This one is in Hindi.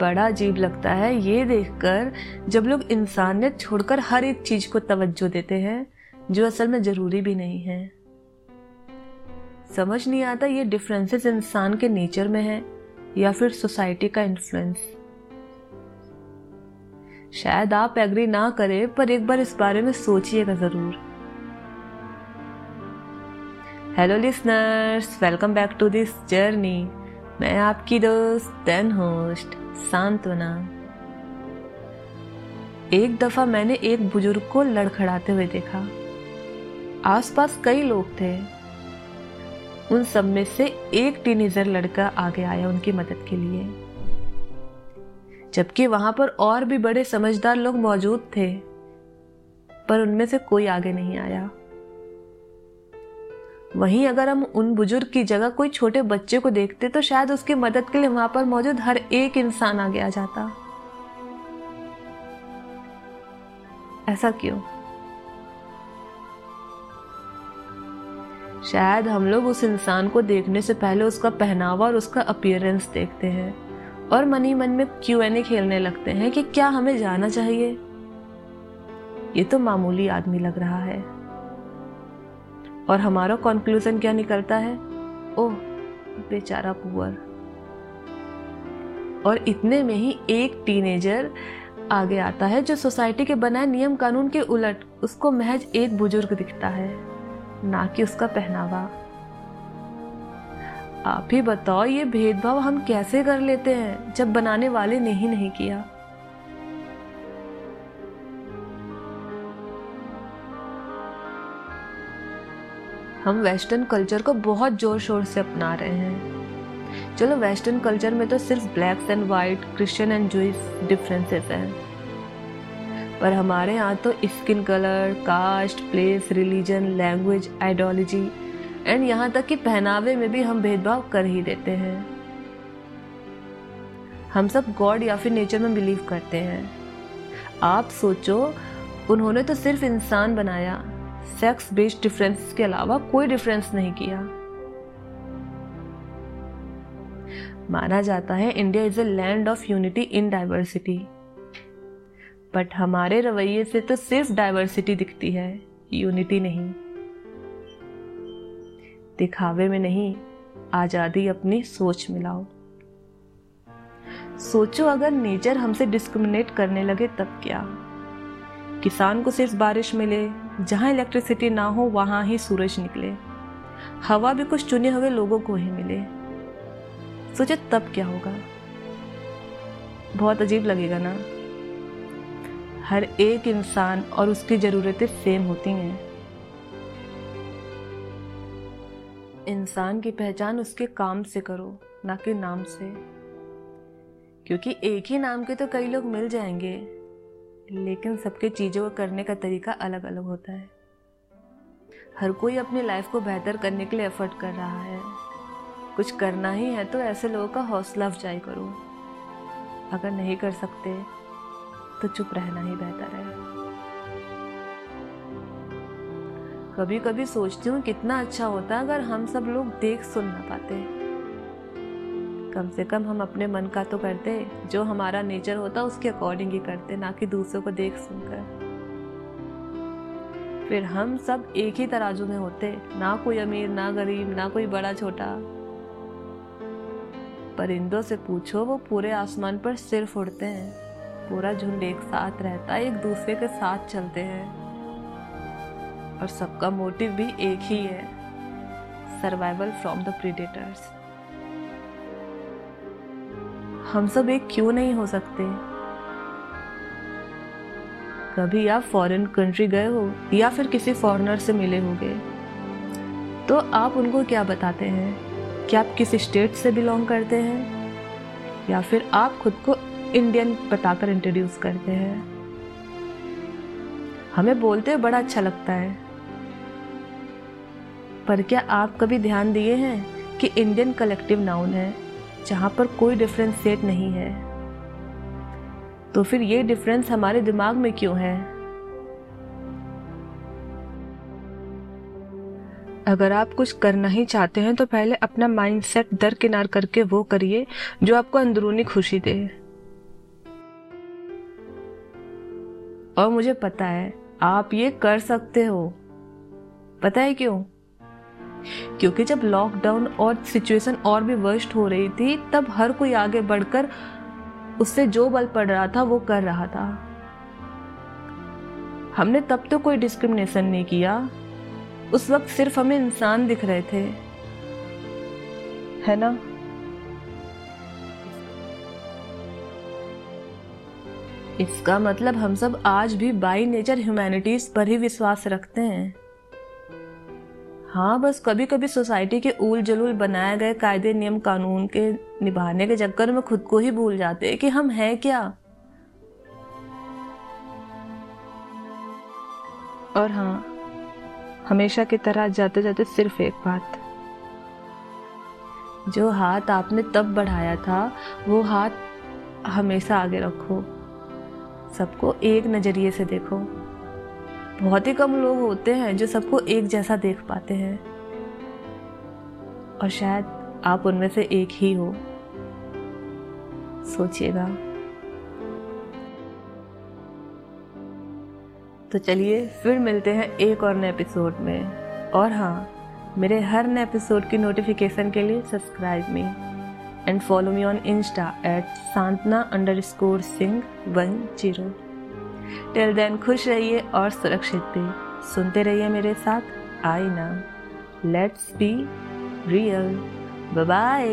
बड़ा अजीब लगता है ये देखकर जब लोग इंसानियत छोड़कर हर एक चीज़ को तवज्जो देते हैं, जो असल में ज़रूरी भी नहीं है। समझ नहीं आता ये डिफरेंसेस इंसान के नेचर में है, या फिर सोसाइटी का इन्फ्लुएंस शायद आप एग्री ना करें, पर एक बार इस बारे में सोचिएगा ज़रूर। Hello listeners welcome back to this journey मैं आपकी दोस्त देन होस्ट सांत्वना। एक दफ़ा मैंने एक बुज़ुर्ग को लड़खड़ाते हुए देखा। आसपास कई लोग थे। उन सब में से एक टीनेजर लड़का आगे आया उनकी मदद के लिए। जबकि वहाँ पर और भी बड़े समझदार लोग मौजूद थे, पर उनमें से कोई आगे नहीं आया। वहीं अगर हम उन बुज़ुर्ग की जगह कोई छोटे बच्चे को देखते तो शायद उसकी मदद के लिए वहाँ पर मौजूद हर एक इंसान आगे आ जाता। ऐसा क्यों? शायद हम लोग उस इंसान को देखने से पहले उसका पहनावा और उसका अपियरेंस देखते हैं, और मन ही मन में क्यू एन ए खेलने लगते हैं कि क्या हमें जाना चाहिए। ये तो मामूली आदमी लग रहा है। और हमारा कंक्लूजन क्या निकलता है? ओह, बेचारा पुअर। और इतने में ही एक टीनेजर आगे आता है जो सोसाइटी के बनाए नियम कानून के उलट, उसको महज एक बुज़ुर्ग दिखता है, ना कि उसका पहनावा। आप ही बताओ, ये भेदभाव हम कैसे कर लेते हैं, जब बनाने वाले ने ही नहीं किया। हम वेस्टर्न कल्चर को बहुत ज़ोर शोर से अपना रहे हैं। चलो, वेस्टर्न कल्चर में तो सिर्फ़ black and white Christian and Jews differences हैं। पर हमारे यहाँ तो skin colour, caste place religion language ideology and यहाँ तक कि पहनावे में भी हम भेदभाव कर ही देते हैं। हम सब गॉड या फिर नेचर में बिलीव करते हैं। आप सोचो, उन्होंने तो सिर्फ़ इंसान बनाया। सेक्स बेस्ड डिफरेंस के अलावा कोई डिफरेंस नहीं किया। माना जाता है India is a land of unity in diversity but हमारे रवैये से तो सिर्फ़ डाइवर्सिटी दिखती है यूनिटी नहीं। दिखावे में नहीं, आज़ादी अपनी सोच मिलाओ सोचो अगर नेचर हमसे डिस्क्रिमिनेट करने लगे तब क्या? किसान को सिर्फ़ बारिश मिले, जहाँ इलेक्ट्रिसिटी ना हो, वहाँ ही सूरज निकले। हवा भी कुछ चुने हुए लोगों को ही मिले। सोचे तब क्या होगा। बहुत अजीब लगेगा ना? हर एक इंसान और उसकी ज़रूरतें सेम होती हैं। इंसान की पहचान उसके काम से करो, ना कि नाम से। क्योंकि एक ही नाम के तो कई लोग मिल जाएँगे। लेकिन सबके चीज़ों को करने का तरीका अलग अलग होता है। हर कोई अपनी लाइफ को बेहतर करने के लिए एफर्ट कर रहा है। कुछ करना ही है तो ऐसे लोगों का हौसला अफजाई करो। अगर नहीं कर सकते तो चुप रहना ही बेहतर है। कभी कभी सोचती हूँ कितना अच्छा होता अगर हम सब लोग देख सुन ना पाते। कम से कम हम अपने मन का तो करते, जो हमारा नेचर होता उसके अकॉर्डिंग ही करते, ना कि दूसरों को देख सुनकर। फिर हम सब एक ही तराजू में होते, ना कोई अमीर, ना गरीब, ना कोई बड़ा छोटा। परिंदों से पूछो, वो पूरे आसमान पर सिर्फ़ उड़ते हैं। पूरा झुंड एक साथ रहता है एक दूसरे के साथ चलते हैं। और सबका मोटिव भी एक ही है। सर्वाइवल फ्रॉम द प्रीडेटर्स हम सब एक क्यों नहीं हो सकते? कभी आप फॉरेन कंट्री गए हो, या फिर किसी फॉरेनर से मिले होंगे तो आप उनको क्या बताते हैं? कि आप किस स्टेट से बिलोंग करते हैं? या फिर आप खुद को इंडियन बताकर इंट्रोड्यूस करते हैं? हमें बोलते बड़ा अच्छा लगता है। पर क्या आप कभी ध्यान दिए हैं कि इंडियन कलेक्टिव नाउन है? जहाँ पर कोई डिफ्रेंशिएट नहीं है। तो फिर ये डिफरेंस हमारे दिमाग में क्यों है? अगर आप कुछ करना ही चाहते हैं तो पहले अपना माइंडसेट दरकिनार करके वो करिए, जो आपको अंदरूनी खुशी दे। और मुझे पता है, आप ये कर सकते हो। पता है क्यों? क्योंकि जब लॉकडाउन और सिचुएशन और भी वर्स्ट हो रही थी, तब हर कोई आगे बढ़कर उससे जो बल पड़ रहा था, वो कर रहा था। हमने तब तो कोई डिस्क्रिमिनेशन नहीं किया। उस वक्त सिर्फ़ हमें इंसान दिख रहे थे। है ना? इसका मतलब हम सब आज भी बाई नेचर ह्यूमैनिटीज पर ही विश्वास रखते हैं। हाँ बस कभी कभी सोसाइटी के ऊल जलूल बनाए गए कायदे, नियम, कानून के निभाने के चक्कर में खुद को ही भूल जाते हैं कि हम हैं क्या। और हाँ हमेशा की तरह जाते जाते सिर्फ़ एक बात। जो हाथ आपने तब बढ़ाया था, वो हाथ हमेशा आगे रखो। सबको एक नज़रिए से देखो। बहुत ही कम लोग होते हैं जो सबको एक जैसा देख पाते हैं। और शायद आप उनमें से एक ही हो। सोचिएगा। तो चलिए, फिर मिलते हैं एक और नए एपिसोड में। और हाँ मेरे हर नए एपिसोड की नोटिफिकेशन के लिए subscribe me and follow me on Insta at Santana underscore Singh one zero till then खुश रहिए और सुरक्षित भी। सुनते रहिए मेरे साथ आई ना लेट्स बी रियल बाय